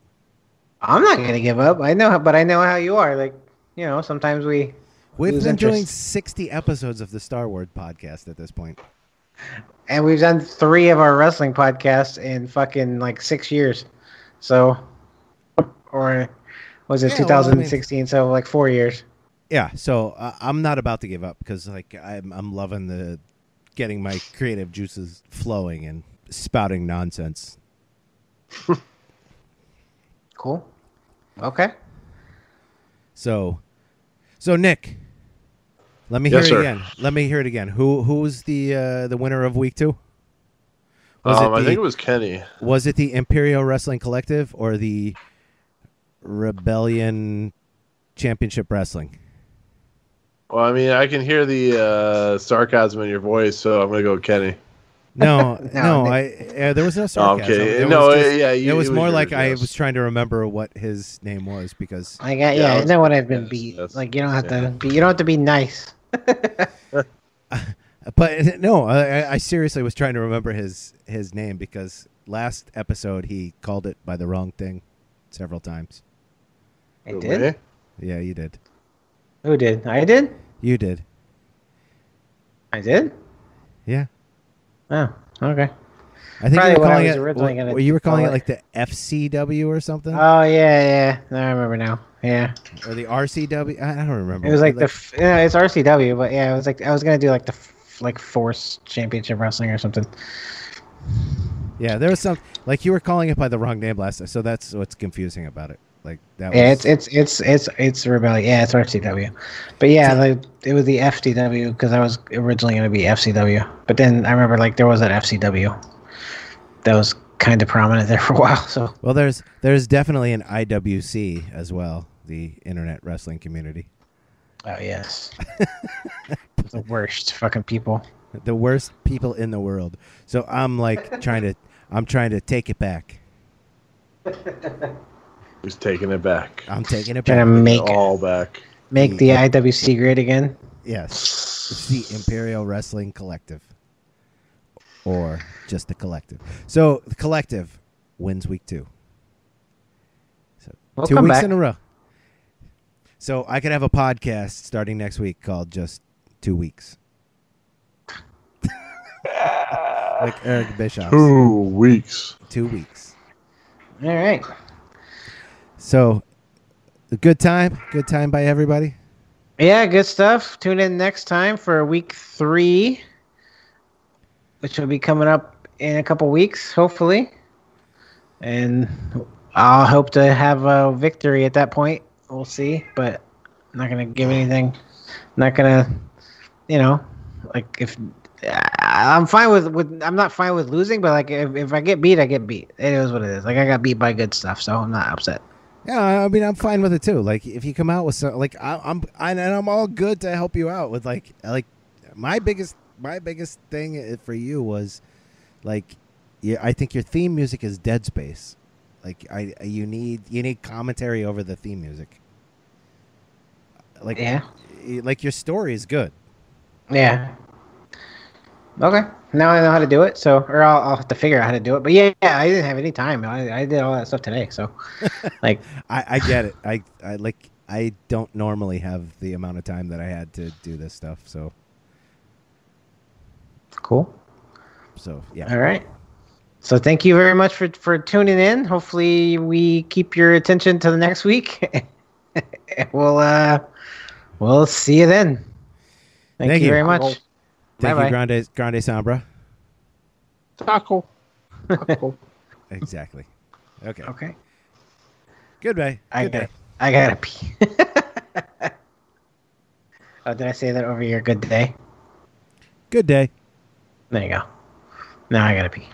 I'm not gonna give up. I know, but I know how you are. Like, you know, sometimes we. We've been doing 60 episodes of the Star Wars podcast at this point. and we've done three of our wrestling podcasts in fucking like six years. So, or was it Yeah, well, I mean- 2016? so like four years. Yeah, so uh, I'm not about to give up because like I'm I'm loving the getting my creative juices flowing and spouting nonsense. Cool. Okay. So, so Nick, let me hear Yes, it sir. again. Let me hear it again. Who who's the uh, the winner of week two? Um, I the- think it was Kenny. Was it the Imperial Wrestling Collective or the Rebellion Championship Wrestling? Well, I mean, I can hear the uh, sarcasm in your voice, so I'm gonna go with Kenny. No, no, No, I uh, there was no No, I'm sarcasm. kidding. It No, was just- yeah, you- it was it was more yours, like I yes. was trying to remember what his name was because I got Yeah, yeah. I I was- know what I've been yes, beat. yes, like you don't have yeah. to be. You don't have to be nice. But no, I, I seriously was trying to remember his his name because last episode he called it by the wrong thing several times. I did. Yeah, you did. Who did? I did. You did. I did. Yeah. Oh, okay. I think Probably you were calling it. originally well, gonna you were calling call it like the FCW or something, Oh yeah, yeah. No, I remember now. Yeah, or the RCW. I, don't remember. it was like the. f- Yeah, it's RCW, but yeah, it was like I was gonna do like the like Force Championship Wrestling or something. yeah. There was some like you were calling it by the wrong name last so that's what's confusing about it. Like that. Yeah, was, it's it's it's it's it's Rebellion. Yeah, it's RCW. But yeah, like it was the FCW because I was originally gonna be FCW, but then I remember like there was that FCW that was kind of prominent there for a while. So Well, there's there's definitely an IWC as well, the Internet Wrestling Community. oh yes, the worst fucking people. the worst people in the world. So I'm like trying to I'm trying to take it back. He's taking it back. I'm taking it Trying to back. make All back. make the mm. IWC great again. Yes. It's the Imperial Wrestling Collective. Or just the collective. So the collective wins week two. So We'll two weeks back. in a row. So I could have a podcast starting next week called Just Two Weeks. like Eric Bischoff. Two weeks. Two weeks. All right. So, good time, good time by everybody. Yeah, good stuff. Tune in next time for week three, which will be coming up in a couple weeks, hopefully. And I'll hope to have a victory at that point. We'll see, but I'm not gonna give anything. not gonna, you know, like if I- I'm fine with with I'm not fine with losing, but like if, if I get beat, I get beat. It is what it is. Like I got beat by good stuff, so I'm not upset. Yeah, I mean, I'm fine with it too. Like, if you come out with some, like, I, I'm, I, and I'm all good to help you out with like, like, my biggest, my biggest thing for you was, like, yeah, I think your theme music is Dead Space. Like, I, you need, you need commentary over the theme music. Like, Yeah. like your story is good. Yeah. Okay. Now I know how to do it. So, or I'll, I'll have to figure out how to do it. But yeah, yeah I didn't have any time. I, I did all that stuff today. So, like, I, I get it. I, I like, I don't normally have the amount of time that I had to do this stuff. So, cool. so yeah. All right. So thank you very much for for tuning in. Hopefully we keep your attention to the next week. we'll uh we'll see you then. Thank, Thank you you. very much. Thank Bye-bye. you, Grande Grande Sombra. Taco. Exactly. Okay. Okay. Goodbye. I Good got. day. I gotta pee. oh, did I say that over your good day? Good day. There you go. Now I gotta pee.